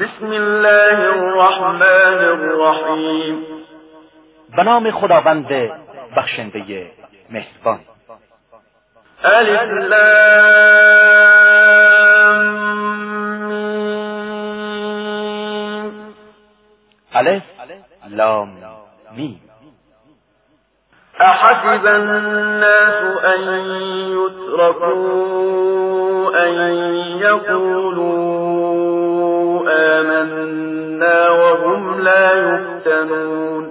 بسم الله الرحمن الرحیم به نام خداوند بخشنده مهربان. الف لام الف لام میم احسب الناس ان يتركوا ان يقولوا آمنا وهم لا يفتنون.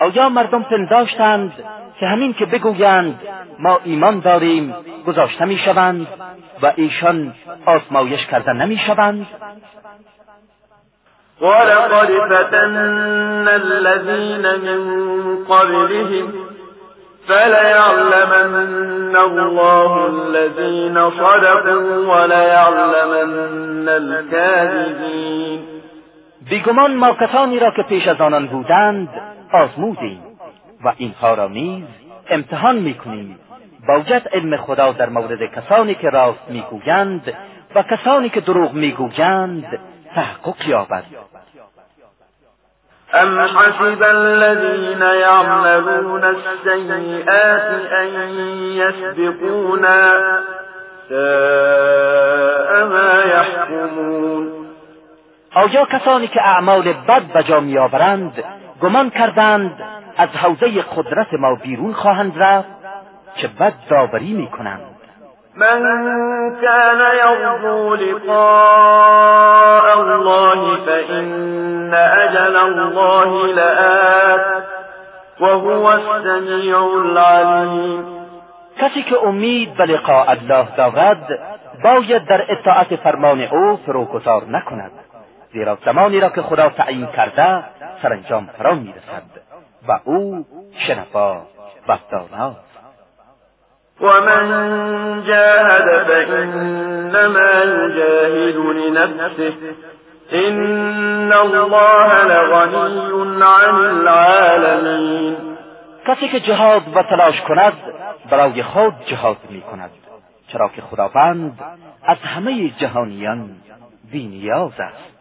آیا مردم پنداشتند که همین که بگویند ما ایمان داریم گذاشته می‌شوند و ایشان آزمایش کرده نمی‌شوند. ولقد فتنا الذين من قبلهم فليعلمن الله الذين صدقوا وليعلمن الكاذبين بیگمان ما کسانی را که پیش از آنان بودند آزمودیم و اینها را نیز امتحان می‌کنیم. باید علم خدا در مورد کسانی که راست می‌گویند و کسانی که دروغ می‌گویند تحقق یابد. أم حسب الذين يعملون السيئات أن يسبقونا ساء ما يحكمون آیا کسانی که اعمال بد به جا میآورند گمان کردند از حوزه قدرت ما بیرون خواهند رفت چه بد داوری می‌کنند. من كان يرجو لقاء الله فإن أجل الله لآت وهو السميع العليم. کسی که امید به لقاء الله دارد باید در اطاعت فرمان او فروگذار نکند زیرا زمانی را که خدا تعیین کرده سرانجام فرا می‌رسد و او شنوا و داناست ومن جاهد فإنما يجاهد لنفسه إن الله لغني عن العالمين. کسی که جهاد و تلاش کند برای خود جهاد می کند چرا که خداوند از همه جهانیان بینیاز است.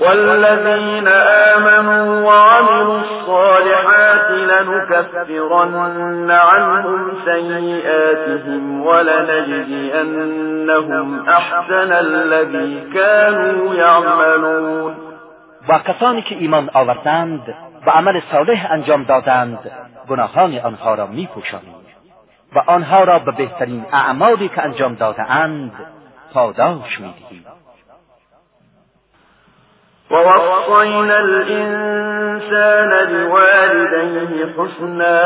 والذين آمنوا وعملوا الصالحات لنكفرن عنهم سيئاتهم ولنجزينهم أحسن الذي كانوا يعملون. و کسانی که ایمان آوردند و عمل صالح انجام دادند گناهان آنها را می و آنها را به بهترین اعمالی که انجام دادهاند پاداش می دهیم ووصينا الإنسان بوالديه حسنا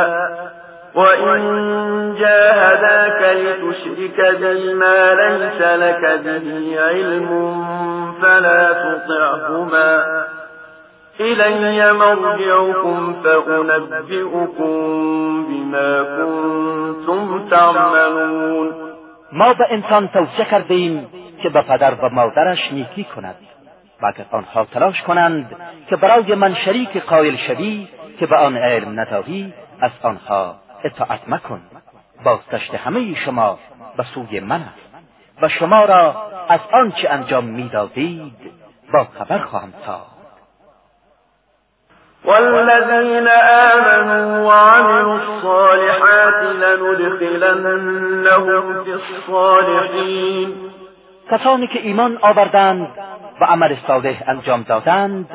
وإن جاهداك لتشرك بما ليس لك به علم فلا تطعهما. إلي مرجعكم فأنبئكم بما كنتم تعملون. ما انسان توصیه کردیم که به پدر و مادرش نیکی کند. و اگر آنها تلاش کنند که برای من شریک قایل شوی که به آن علم نداری از آنها اطاعت مکن. بازگشت همه شما به سوی من است و شما را از آنچه انجام می‌دادید با خبر خواهم ساخت. والذين آمنوا وعملوا الصالحات لندخلنهم في الصالحين کسانی که ایمان آوردند و عمل صالح انجام دادند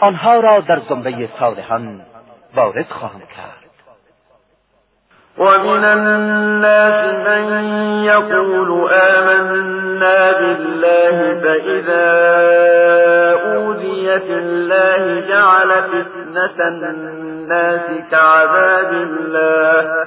آنها را در زمره صالحان وارد خواهم کرد. ومن الناس من يقول آمنا بالله فإذا أوذي في الله جعل فتنة الناس كعذاب الله.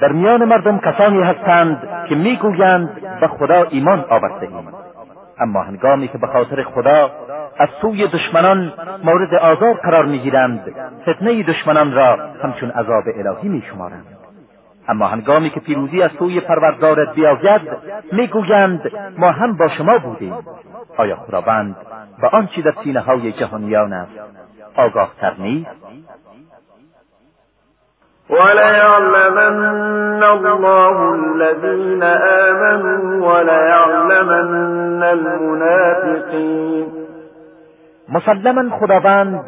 در میان مردم کسانی هستند که می‌گویند به خدا ایمان آورده ایم. اما هنگامی که به خاطر خدا از سوی دشمنان مورد آزار قرار می‌گیرند فتنه دشمنان را همچون عذاب الهی میشمارند. اما هنگامی که پیروزی از سوی پروردگارت بیاید می‌گویند ما هم با شما بودیم. آیا خداوند به آنچه در سینه های جهانیان است؟ آگاهتر نیست؟ وليعلمن الله الذين آمنوا وليعلمن المنافقين. مسلما خداوند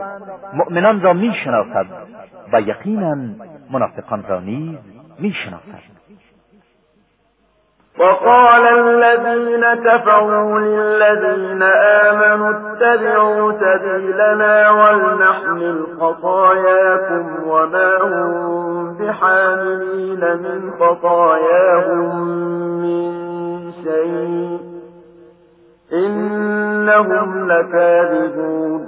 مؤمنان را می‌شناسد و یقینا منافقان را نیز می‌شناسد. وقال الذين كفروا للذين آمنوا اتبعوا سبيلنا ولنحمل خطاياكم وما هم بحاملين من خطاياهم من شيء إنهم لكاذبون.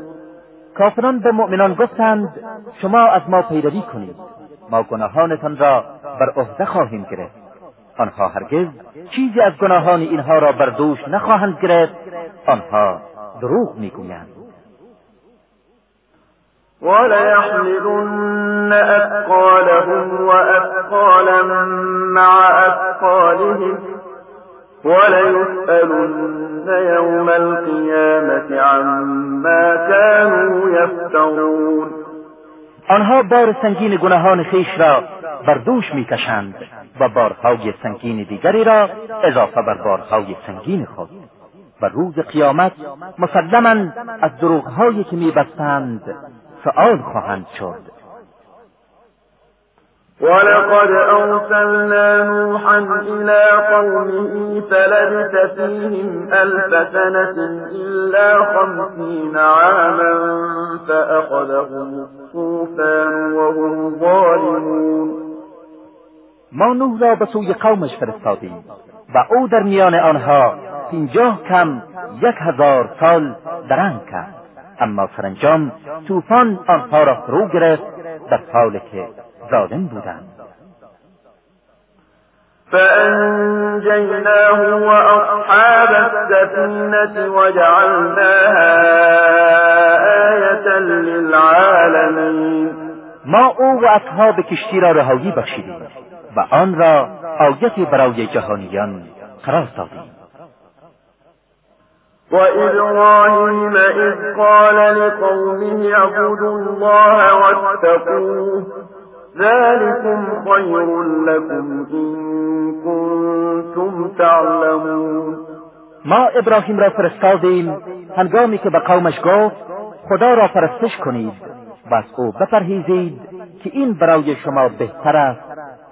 کافران به مؤمنان گفتند شما از ما پیروی کنید. ما گناهانتان را بر عهده خواهیم گرفت. آنها هرگز چیزی از گناهان اینها را بر دوش نخواهند گرفت آنها دروغ می‌گویند. وليحملن أثقالهم وأثقالا مع أثقالهم وليسألن يوم القيامة عما كانوا يفترون. آنها بار سنگین گناهان خیش را بر دوش می‌کشند. و بارهای سنگین دیگری را اضافه بر بارهای سنگین خود. و روز قیامت مسلما از دروغهایی که میبستند سؤال خواهند شد. ولقد أرسلنا نوحا إلى قومه فلبث فيهم ألف سنة إلا خمسين عاما فأخذهم الطوفان وهم ظالمون. ما نوح را به سوی قومش فرستادیم و او در میان آنها پنجاه کم یک هزار سال درنگ کرد. اما سرانجام طوفان آنها را فرو گرفت در حالی که ظالم بودند. فأنجيناه وأصحاب السفينة وجعلناها آية للعالمين ما او و اصحاب کشتی را رهایی بخشیدیم. و آن را آیتی برای جهانیان قرار دادیم. وإبراهيم إذ قال لقومه اعبدوا الله واتقوه ذلكم خير لكم إن كنتم تعلمون. ما ابراهیم را فرستادیم هنگامی که به قومش گفت خدا را پرستش کنید. و از او بپرهیزید که این برای شما بهتر است.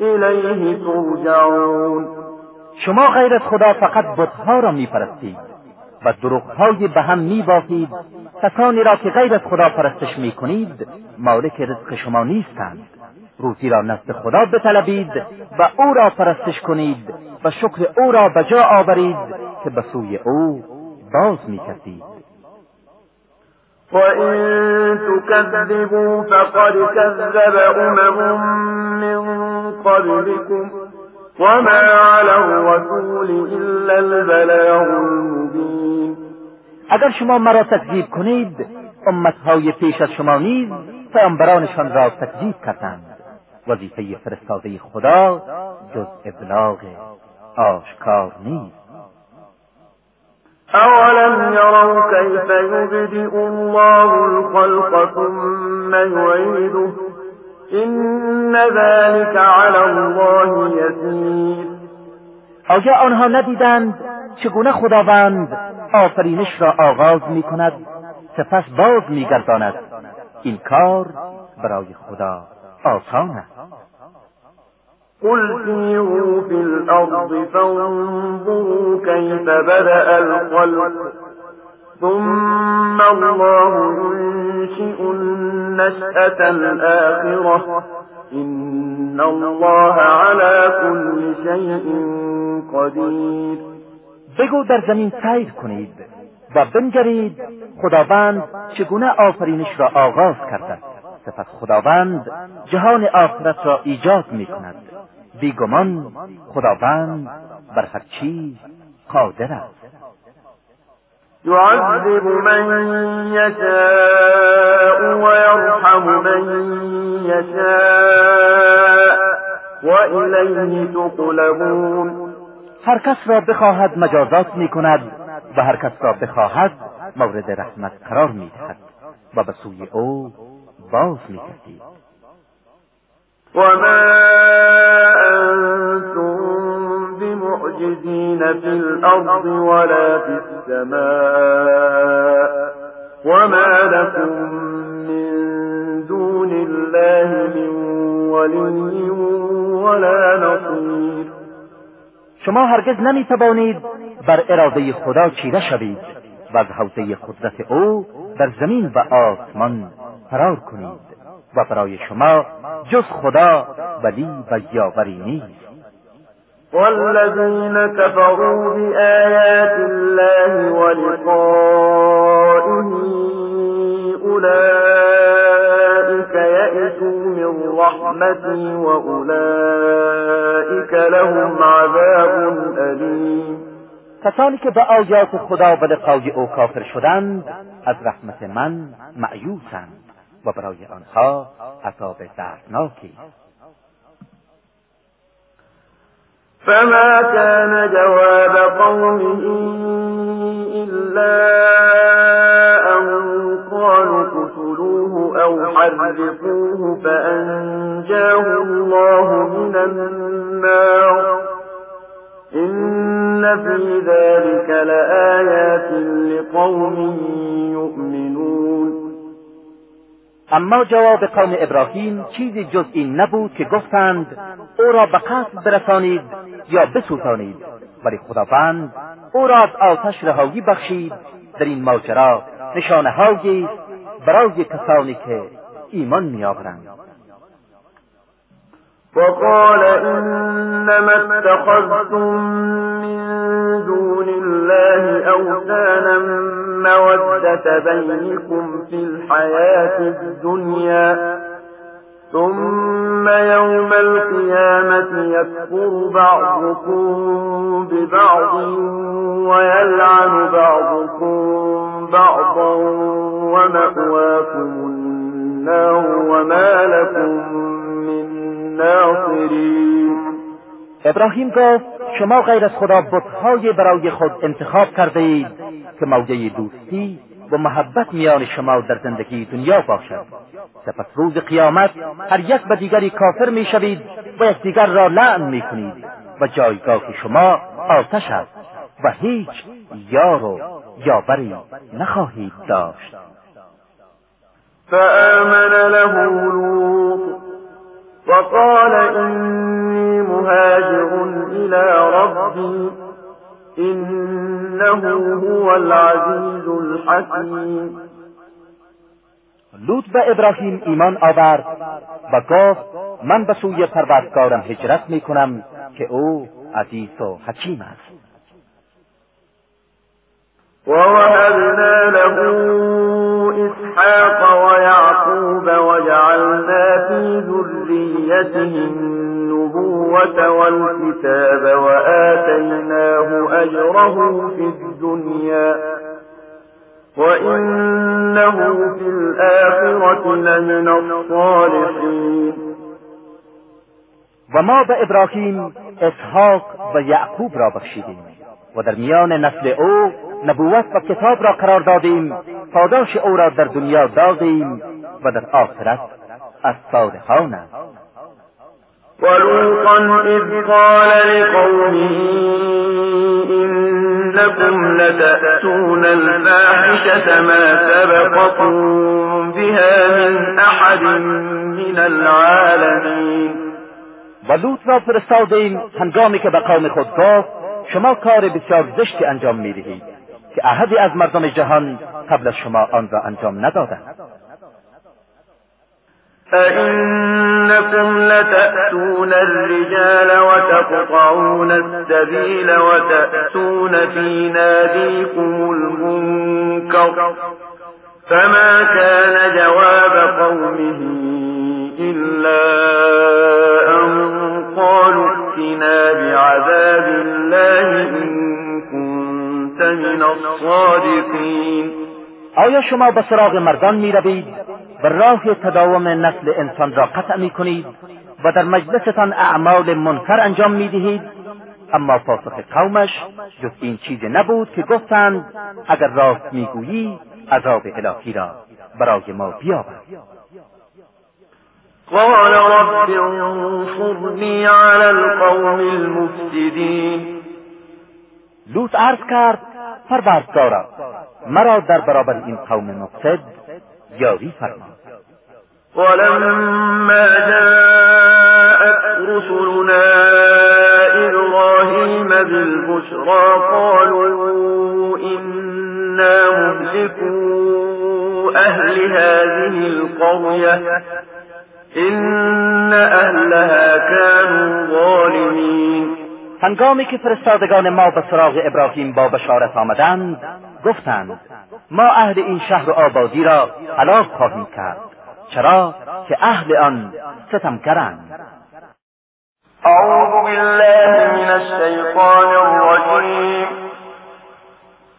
إليه ترجعون. شما غیر از خدا فقط بتها را میپرستید و دروغهای به هم میبافید کسانی را که غیر از خدا پرستش می‌کنید مالک رزق شما نیستند. روزی را نزد خدا بطلبید و او را پرستش کنید و شکر او را به جا آورید که به سوی او باز می‌کردید وإن تكذبوا فقد كذب أمم من قبلكم وما على الرسول إلا البلاغ المبين اگر شما مرا تکذیب کنید امتهای پیش از شما نیز پیامبرانشان را تکذیب کردند. وظیفه فرستاده خدا جز ابلاغ آشکار نیست. أولم يروا كيف يبدئ الله الخلق ثم يعيده إن ذلك على الله يسير آیا آنها ندیدند چگونه خداوند آفرینش را آغاز می کند سپس باز می گرداند این کار برای خدا آسان است. قل سيروا في الأرض فانظروا كيف بدأ الخلق ثم الله ينشئ النشأة الآخرة إن الله على كل شيء قدیر بگو در زمین سیر کنید و بنگرید. خداوند چگونه آفرینش را آغاز کرده سپس خداوند جهان آخرت را ایجاد می کند بیگمان خداوند بر هر چیز قادر است. يعذب من يشاء ويرحم من يشاء وإليه تقلبون. هر کس را بخواهد مجازات می کند و هر کس را بخواهد مورد رحمت قرار می دهد و به سوی او باز می کردید وما أنتم بمعجزين في الأرض ولا في السماء وما لكم من دون الله من ولي ولا نصير. شما هرگز نمی توانید بر اراده خدا چیره شوید و از حوزه قدرت او در زمین و آسمان فرار کنید و برای شما جز خدا ولی و یاوری نیست. والذين كفروا بآيات الله ولقائه أولئك يئسوا من رحمتي وأولئك لهم عذاب أليم کسانی که به آیات خدا و لقای او کافر شدند از رحمت من معیوسند و برای آنها عذاب دردناکی. فما كان جواب قومه إلا أن قالوا اقتلوه أو حرقوه فأنجاه الله من النار. إن في ذلك لآيات لقوم يؤمنون. اما جواب قوم ابراهیم چیزی جز این نبود که گفتند او را به قتل برسانید یا بسوزانید؟ ولی خداوند او را از آتش رهایی بخشید. در این ماجرا نشانه برای کسانی که ایمان میآورند. وقال إنما اتخذتم من دون الله أوثانا مودة بينكم في الحياة الدنيا ثم يوم القيامة يكفر بعضكم ببعض ويلعن بعضكم بعضا ومأواكم النار وما لكم من ناصرين. ابراهیم گفت شما غیر از خدا بتهای برای خود انتخاب کرده اید. که موجه دوستی و محبت میان شما در زندگی دنیا باشد سپس روز قیامت هر یک به دیگری کافر می‌شوید و یکدیگر را لعن می‌کنید و جایگاه شما آتش است و هیچ یار و یاوری نخواهید داشت. فآمن له لوط وقال إني مهاجر إلى ربي إنه هو العزيز الحكيم. لوط به ابراهیم ایمان آورد و گفت من به سوی پروردگارم هجرت می کنم که او عزیز و حکیم است. ووهبنا له إسحاق ويعقوب وجعلنا في ذريته النبوة والكتاب وآتيناه أجره في الدنيا وإنه في الآخرة لمن الصالحين. و ما به ابراهیم اسحاق و یعقوب را و در میان نسل او نبوت و کتاب را قرار دادیم پاداش او را در دنیا دادیم و در آخرت از صالحان است. ولوطا اذ قال لقومه انكم لتأتون الفاحشة ما سبقكم بها من احد من العالمین و لوط را فرستادیم هنگامی که به قوم خود گفت شما کار بسیار زشتی انجام می‌دهید که احدی از مردم جهان قبل از شما آن را انجام ندادند. أئنكم لتأتون الرجال وتقطعون السبيل وتأتون في ناديكم المنكر فما كان جواب قومه إلا أن قالوا ائتنا بعذاب الله إن كنت من الصادقين آیا شما به سراغ مردان می روید و راه تداوم نسل انسان را قطع می کنید و در مجلستان اعمال منکر انجام می دهید اما پاسخ قومش جز این چیزی نبود که گفتند اگر راست می‌گویی عذاب الهی را برای ما بیاور. قال رب انصرنی علی القوم المفسدین لوط عرض کرد پروردگارا مرا در برابر این قوم مفسد یاری فرما. ولما جاءت رسلنا إبراهيم بالبشرى قالوا إنا مهلكوا أهل هذه القرية. إن أهلها كانوا ظالمين. هنگامی که فرستادگان ما به سراغ ابراهیم با بشارت آمدند گفتند ما اهل این شهر و آبادی را هلاک خواهیم کرد. چرا که اهل آن ستمگرند أعوذ بالله من الشيطان الرجيم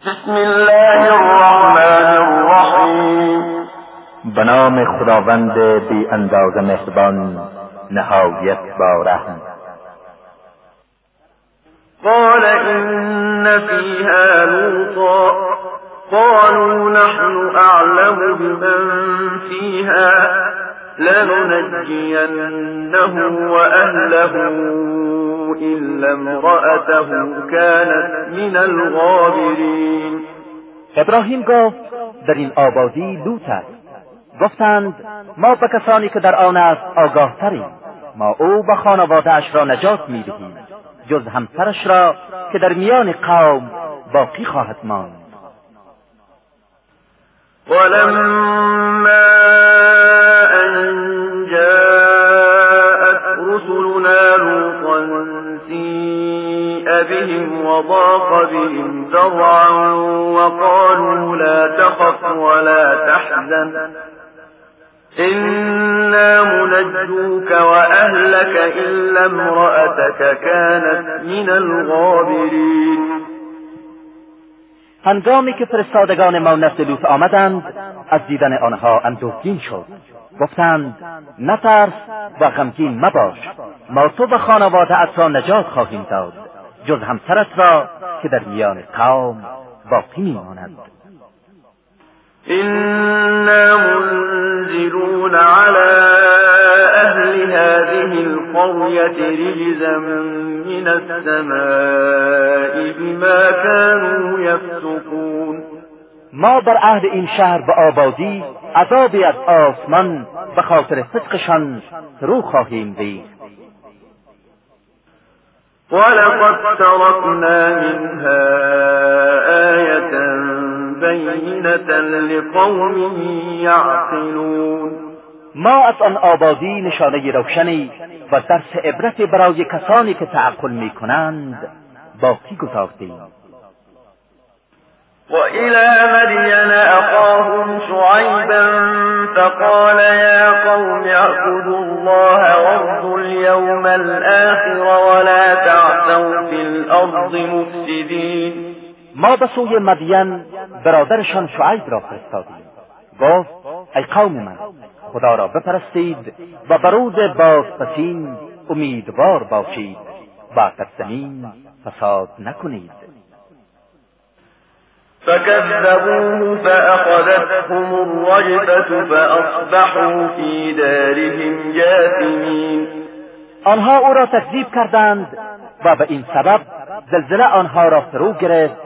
بسم الله الرحمن الرحيم به نام خداوند بی انداز مهربان نهایت با رحم قال إن فيها لوطا. قالوا نحن أعلم بمن فيها. لننجينه وأهله إلا امرأته كانت من الغابرين. ابراهیم گفت در این آبادی لوط است. گفتند ما به کسانی که در آن است آگاه تریم ما او و خانواده اش را نجات می‌دهیم جز همسرش را که در میان قوم باقی خواهد ماند. ولما أن جاءت رسلنا لوطا سيء بهم وضاق بهم ذرعا وقالوا لا تخف ولا تحزن. إنا منجوك وأهلك إلا امرأتك كانت من الغابرين. هنگامی که فرستادگان ما نزد لوط آمدند از دیدن آنها اندوهگین شد. گفتند نترس و غمگین مباش. ما تو و خانواده را نجات خواهیم داد. جز همسرت را که در میان قوم باقی میماند. إنا منزلون على أهل هذه القرية رجزا من السماء بما كانوا يفسقون ما بر عهد این شهر به آبادی عذابی از آسمان به خاطر فسقشان رو خواهیم دید. ولقد تركنا منها آية بينة لقوم يعقلون. ما از آن آبادی نشانه روشنی و درس عبرت برای کسانی که تعقل می کنند باقی گذاشتیم وإلى مدين أخاهم شعيبا فقال يا قوم اعبدوا الله وارجوا اليوم الآخر ولا تعثوا في الأرض مفسدين ما به سوی مدین برادرشان شعیب را فرستادیم. گفت ای قوم من خدا را بپرستید و بر روز بازپسین امیدوار باشید و زمین فساد نکنید. فكذبوه فأخذتهم الرجفة فأصبحوا في دارهم جاثمين آنها او را تکذیب کردند و به این سبب زلزله آنها را فرو گرفت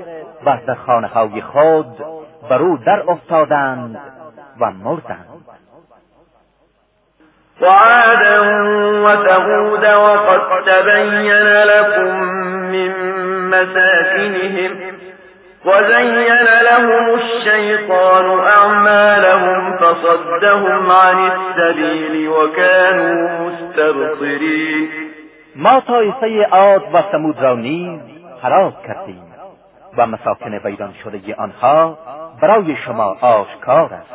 و در خانه های خود بر او در افتادند و مردند. وعادا وثمود وقد تبين لكم من مساكنهم وزين لهم الشيطان أعمالهم فصدهم عن السبيل وكانوا مستبصرين ما طایفه عاد و ثمود را نیز خراب کردیم. و مساکن ویران شده آنها برای شما آشکار است.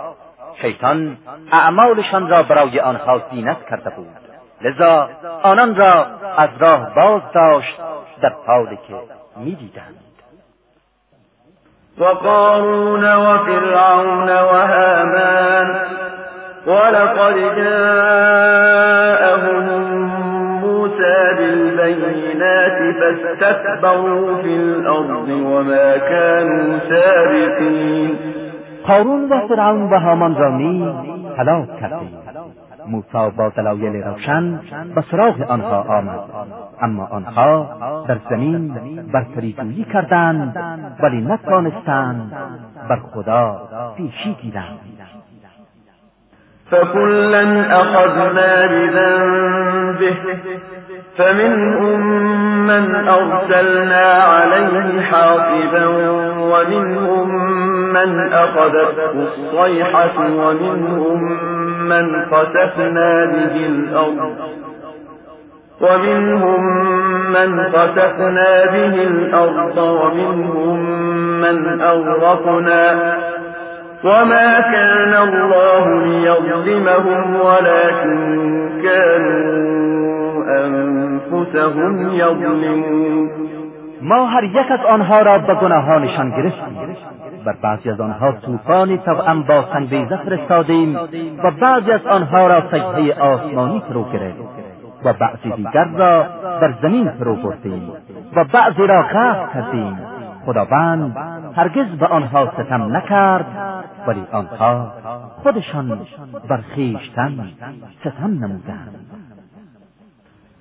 شیطان اعمالشان را برای آنها زینت کرده بود. لذا آنان را از راه باز داشت در حالی که می‌دیدند. وقارون وفرعون وهامان ولقد جاءهم بالبينات فاستكبروا في الأرض وما كانوا سابقين. قارون و فرعون و هامان را نیز هلاک کردیم موسی با دلایل روشن به سراغ آنها آمد. اما آنها در زمین برتری کردند ولی نتوانستند بر خدا پیشی گیرند. فكلا أخذنا بذنبه. فمنهم من أرسلنا عليه حاصبا ومنهم من أخذته الصيحة ومنهم من خسفنا به الأرض ومنهم من خسفنا به الأرض ومنهم من أغرقنا. وما كان الله ليظلمهم ولكن كانوا أنفسهم يظلمون. ما هر یک از آنها را به گناهانشان گرفتیم بر بعضی از آنها طوفانی توأم با سنگریزه فرستادیم و بعضی از آنها را سجده آسمانی فرو گرفت و بعضی دیگر را در زمین فرو بردیم و بعضی را غرق کردیم. خداوند هرگز به آنها ستم نکرد ولی آنها خودشان بر خویشتن ستم نمودند.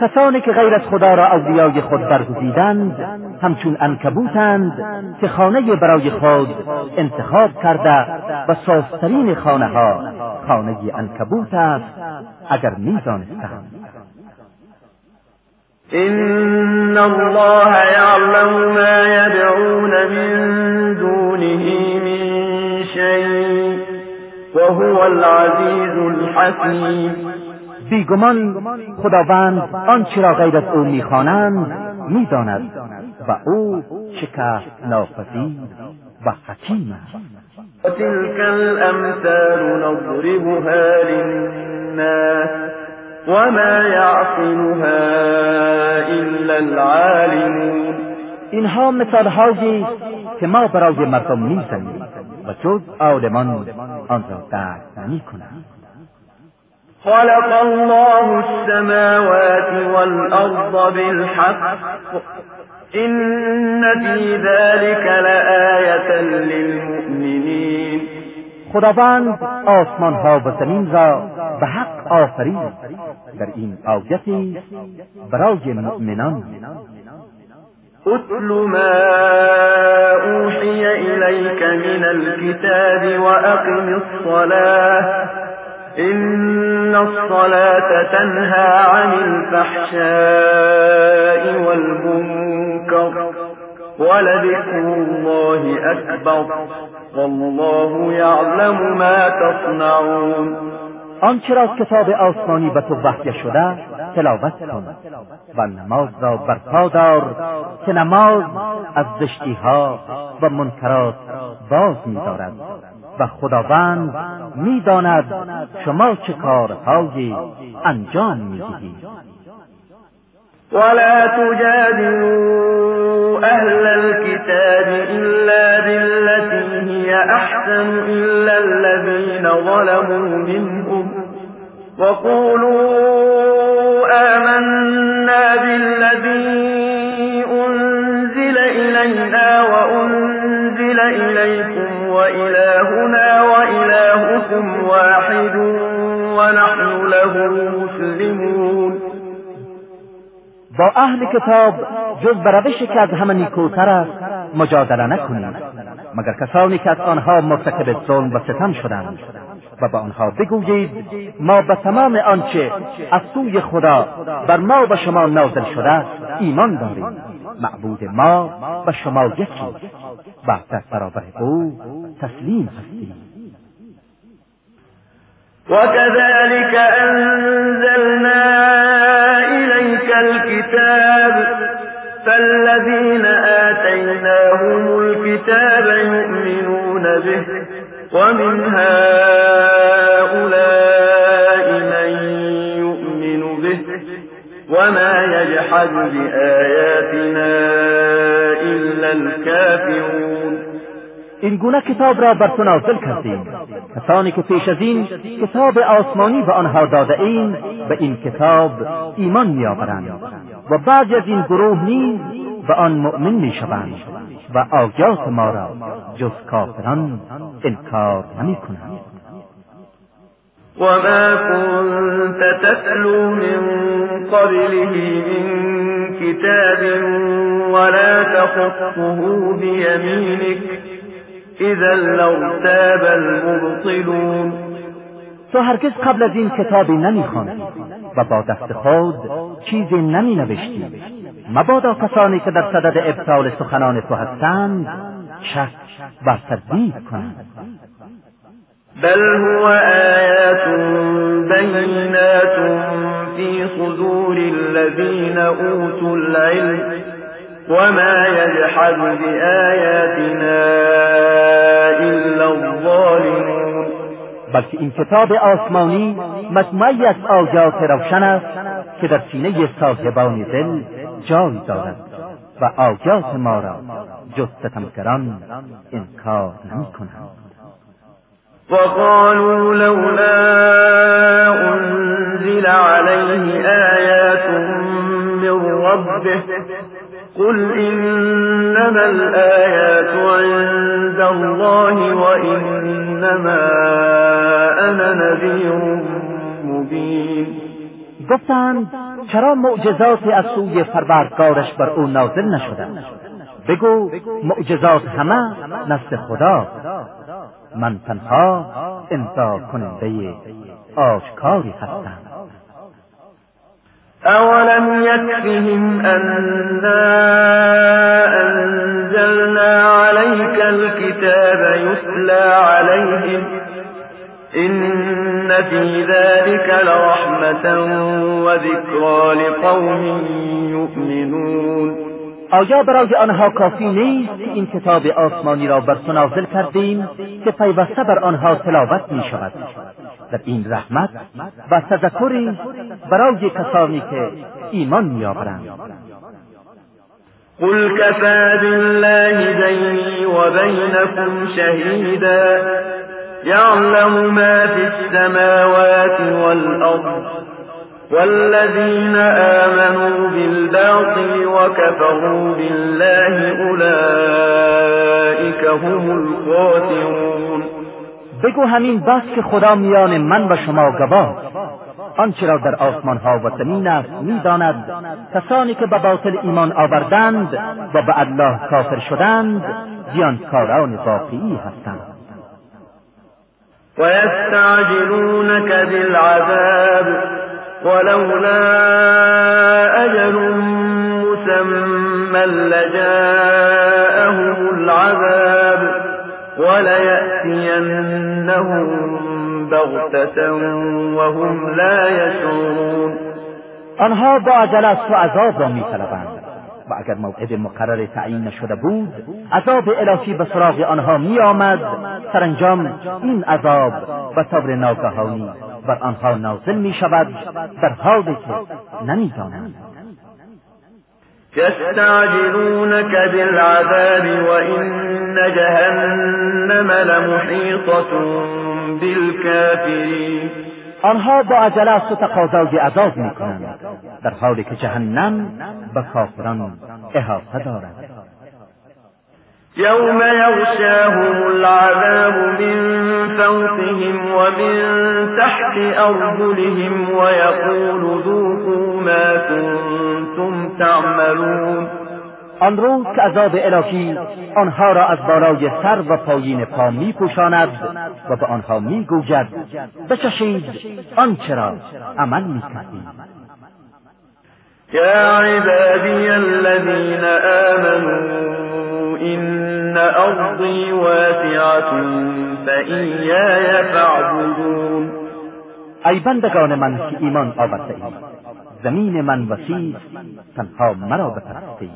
کسانی که غیر از خدا را اولیای خود برگزیدند همچون انکبوتند که خانه برای خود انتخاب کرده و سازترین خانه ها خانه انکبوت است اگر می‌دانستند. إن الله يعلم ما يدعون من دونه من شيء وهو العزيز الحكيم بیگمان خداوند آنچه را غیر از او می‌خوانند می‌داند و او شکست ناپذیر و حکیم است. وتلك الأمثال نضربها للناس وما يعقلها إلا العالمون. اینها مثال هایی که ما برای مردم می‌زنیم و جز عالمان آن را درک نمی‌کنند. خلق الله السماوات والأرض بالحق. إن في ذلك لآية للمؤمنين. خداوند آسمان ها و زمین را به حق آفرید. در این آیتی برای مؤمنان. اتل ما اوحی إليك من الكتاب وأقم الصلاة. إن الصلاة تنهى عن الفحشاء والمنكر. ولذكر الله أكبر. والله يعلم ما تصنعون. آنچه را کتاب آسمانی به تو وحی شده تلاوت کن و نماز را برپا دار که نماز از زشتی ها و منکرات باز می‌دارد. و خداوند می‌داند شما چه کارهایی انجام می‌دهید. ولا تجادلوا أهل الكتاب إلا بالتي هي أحسن إلا الذين ظلموا منهم وقولوا آمنا بالذي أنزل إلينا وأنزل إليكم إلهنا وإلهكم واحد ونحن له مسلمون با اهل کتاب جز به روش که از همه نیکوتر است مجادله نکنید مگر کسانی که از آنها مرتکب ظلم و ستم شدند و به آنها بگویید ما به تمام آنچه از سوی خدا بر ما و شما نازل شده ایمان داریم. معبود ما و شما یکی. و در برابر أو تسلیم هستیم وكذلك أنزلنا إليك الكتاب فالذين آتيناهم الكتاب يؤمنون به ومن هؤلاء يجحد بآياتنا إلا الكافرون این گونه کتاب را بر تو نازل کردیم. کسانی که پیش از این کتاب آسمانی به آنها داده این به این کتاب ایمان میآورند. و بعد از این گروه نیز به آن مؤمن می‌شوند و آیات ما را جز کافران انکار نمی کنند وما كنت تتلو من قبله من كتاب ولا تخطه بيمينك اذا لارتاب المبطلون تو هرگز قبل از این کتابی نمیخواندی و با دست خود چیزی نمی نوشتی مبادا کسانی که در صدد ابطال سخنان تو هستند شک و تصدیق کنند. بل هو آیات بینات فی صدور الذین اوتوا العلم وما يجحد بآياتنا إلا الظالمون بلکه این کتاب آسمانی مجموعی از آیات روشن است که در سینه صاحبان دل جای دارد و آیات ما را جز ستمگران انکار نمی کنند وقالوا لولا انزل عليه آیات من ربه قل إنما الآيات عند الله وإنما أنا نذير مبين. گفتند چرا معجزاتی از سوی پروردگارش بر او نازل نشده بگو معجزات همه نزد خدا. من تنها امضا کننده آشکاری هستم أولم يكفهم أنا أنزلنا عليك الكتاب يتلى عليهم إن في ذلك لرحمة وذكرى لقوم يؤمنون. آیا برای آنها کافی نیست که این کتاب آسمانی را بر تو نازل کردیم که پیوسته بر آنها تلاوت می شود در این رحمت و تذکری برای کسانی که ایمان میآورند. قل كفى بالله بيني وبينكم شهيدا يعلم ما في السماوات والأرض والذين آمنوا بالباطل وكفروا بالله أولئك هم الخاسرون. بگو همین بس که خدا میان من و شما گواه آنچه را در آسمان ها و زمین است می‌داند. کسانی که به باطل ایمان آوردند و به الله کافر شدند زیانکاران واقعی هستند. ويستعجلونك بالعذاب ولولا أجل مسمى لجاءهم العذاب وليأتينهم بغتة وهم لا يشعرون. آنها با عجله از عذاب را میطلبند و اگر موعد مقرر تعیین نشده بود عذاب الهی به سراغ آنها می آمد سرانجام این عذاب به طور ناگهانی. بر آنها نازل می شود در حالی که نمی‌دانند. يستعجلونك بالعذاب وإن جهنم لمحيطة بالكافرين آنها با عجله از تو تقاضای عذاب می کنند در حالی که جهنم به کافران احاطه دارد. يوم يغشاهم العذاب من فوقهم ومن تحت أرجلهم ويقول ذوقوا ما كنتم تعملون آن روز که عذاب الهی آنها را از بالای سر و پایین پا می پوشاند و به آنها می گوید بچشید آنچه را عمل می کردید يا عبادي الذين آمنوا إن أرضي واسعة فإياي فاعبدون ای بندگان من که ایمان آورده اید زمین من وسیع تنها مرا بپرستید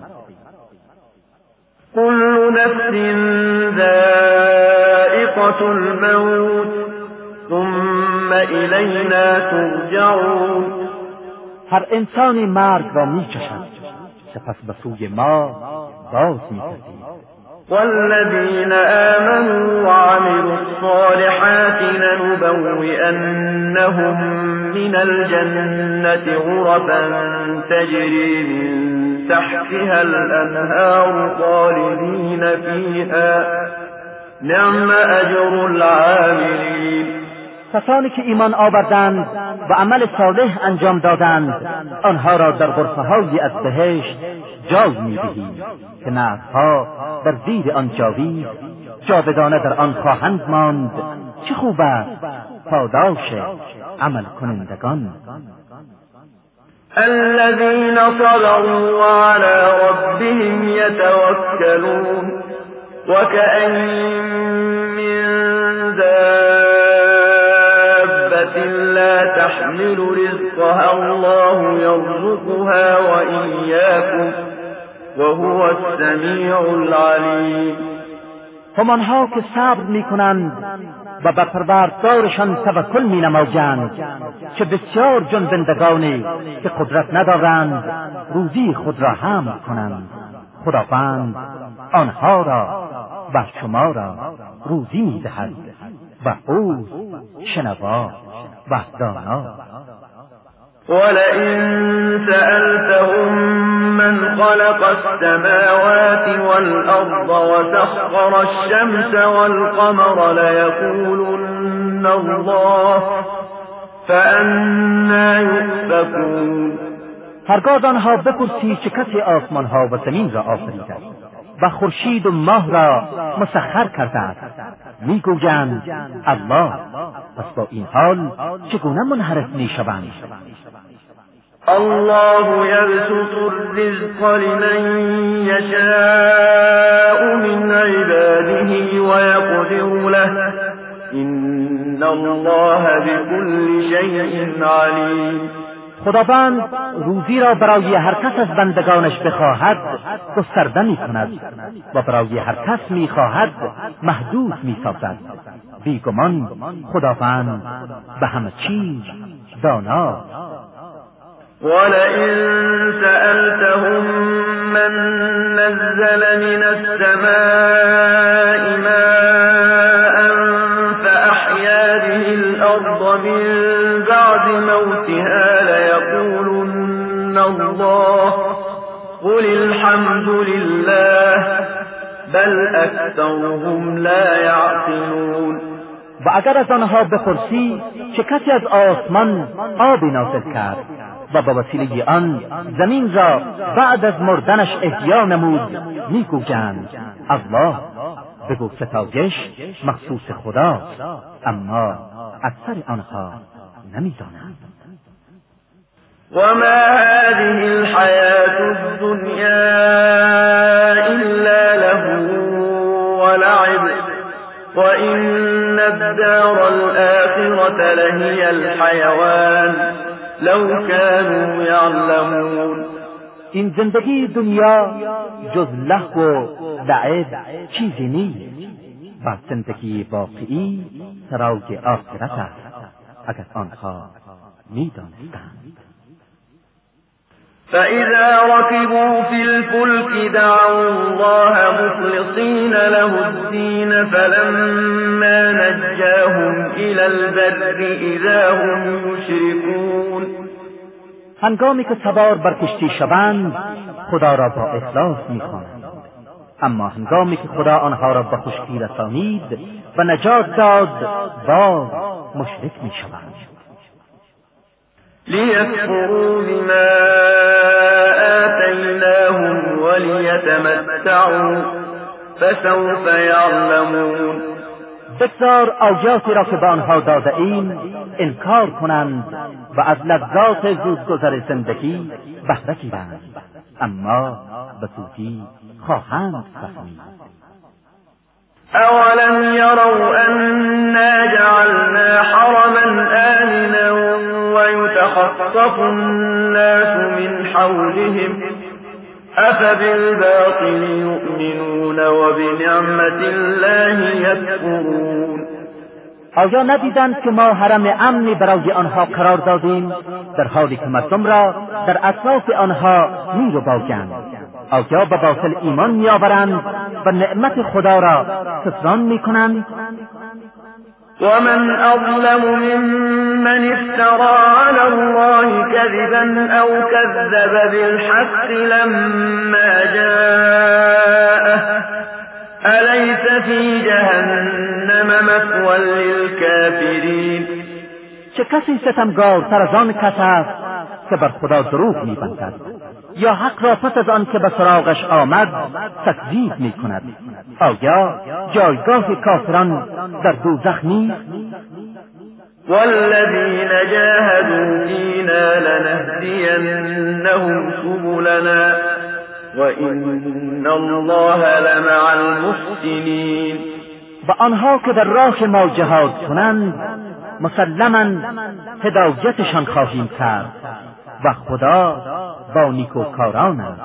كل نفس ذائقة الموت ثم إلينا ترجعون هر انسانی مرگ را میچشد سپس به سوی ما باز می‌کردیم. والذين آمنوا وعملوا الصالحات لنبوئنهم من الجنة غرفا تجري من تحتها الأنهار خالدين فيها. نعم أجر العاملين. کسانی که ایمان آوردند و عمل صالح انجام دادند آنها را در غرفه های از بهشت جای می‌دهیم. که نفها در زیر آن جاوید جاودانه در آن خواهند ماند چه خوب است پاداش عمل کنندگان. الذين صبروا وعلى ربهم يتوكلون وكأين من دابة لا تحمل رزقها الله يرزقها وإياكم وهو السميع العليم. همانها که صبر می‌کنند و به پروردگارشان توکل می نمایند که بسیار جنبندگانی که قدرت ندارند روزی خود را حمل کنند. خداوند آنها را و شما را روزی می دهد و او شنوا و دانا. ولئن سألتهم من خلق السماوات والأرض وسخر الشمس والقمر ليقولن الله فأنا يؤفكون. هرگاه آنها بپرسی چه کسی آسمان ها و زمین را آفریده و خورشید و ماه را مسخر کرده است می‌گویند الله پس با این حال چگونه منحرف می‌شوند؟ الله يبسط الرزق لمن يشاء من عباده ويقدر له. إن الله بكل شيء عليم. خداوند روزی را برای هر کس از بندگانش بخواهد گسترده می کند و برای هر کس می خواهد محدود می سازد بیگمان خداوند به همه چیز دانا. ولئن سألتهم من نزل من السماء ماء فأحيا به الأرض من بعد موتها ليقولن الله قل الحمد لله بل أكثرهم لا يعقلون. و اگر از آنها بپرسی چه کسی از آسمان آبی نازل کرد؟ و با وسیله آن زمین را بعد از مردنش احیا نمود می‌گویند الله بگو ستایش مخصوص خداست اما اکثر آنها نمی‌دانند. وما هذه الحياة الدنيا إلا له ولعب وإن الدار الآخرة لهي الحيوان لو كانوا يعلمون. این زندگی دنیا جز لحو و لعب چیزی نیست و زندگی واقعی سرای آخرت است اگر آنها میدانستند. فإذا ركبوا في الفلك دعوا الله مخلصين له الدين فلما نجاهم إلى البر إذا هم يشركون. هنگامی که سوار بر کشتی شوند خدا را با اخلاص می‌خوانند. اما هنگامی که خدا آنها را به خشکی رسانید و نجات داد باز مشرک می‌شوند. ليكفروا بما لهدیناهم وليتمتعوا فسوف یعلمون. بگذار آیاتی را که به آنها داده ایم انکار کنند و از لذات زودگذر زندگی بهره گیرند اما به زودی خواهند فهمید. اولم یروا انا جعلنا حرما آمنا ويتخطف الناس من حولهم أفبالباطل يؤمنون وبنعمة الله يكفرون آیا ندیدند که ما حرم امنی برای آنها قرار دادیم؟ در حالی که مردم را در اطراف آنها می رو باگند آیا به باطل ایمان میآورند و نعمت خدا را کفران می‌کنند؟ ومن أظلم ممن افترى على الله كذبا أو كذب بالحق لما جاءه. أليس في جهنم مثوى للكافرين؟ چه کسی ستمگارتر از آن کس است که بر خدا دروغ میبندد؟ یا حق را پس از آن که به سراغش آمد تکذیب می کند آیا جایگاه کافران در دوزخ نیست؟ والذین جاهدوا فینا لنهدینهم سبلنا. الله لمع المحسنین و آنها که در راه ما جهاد کنند مسلما هدایتشان خواهیم کرد و خدا با نیکوکاران است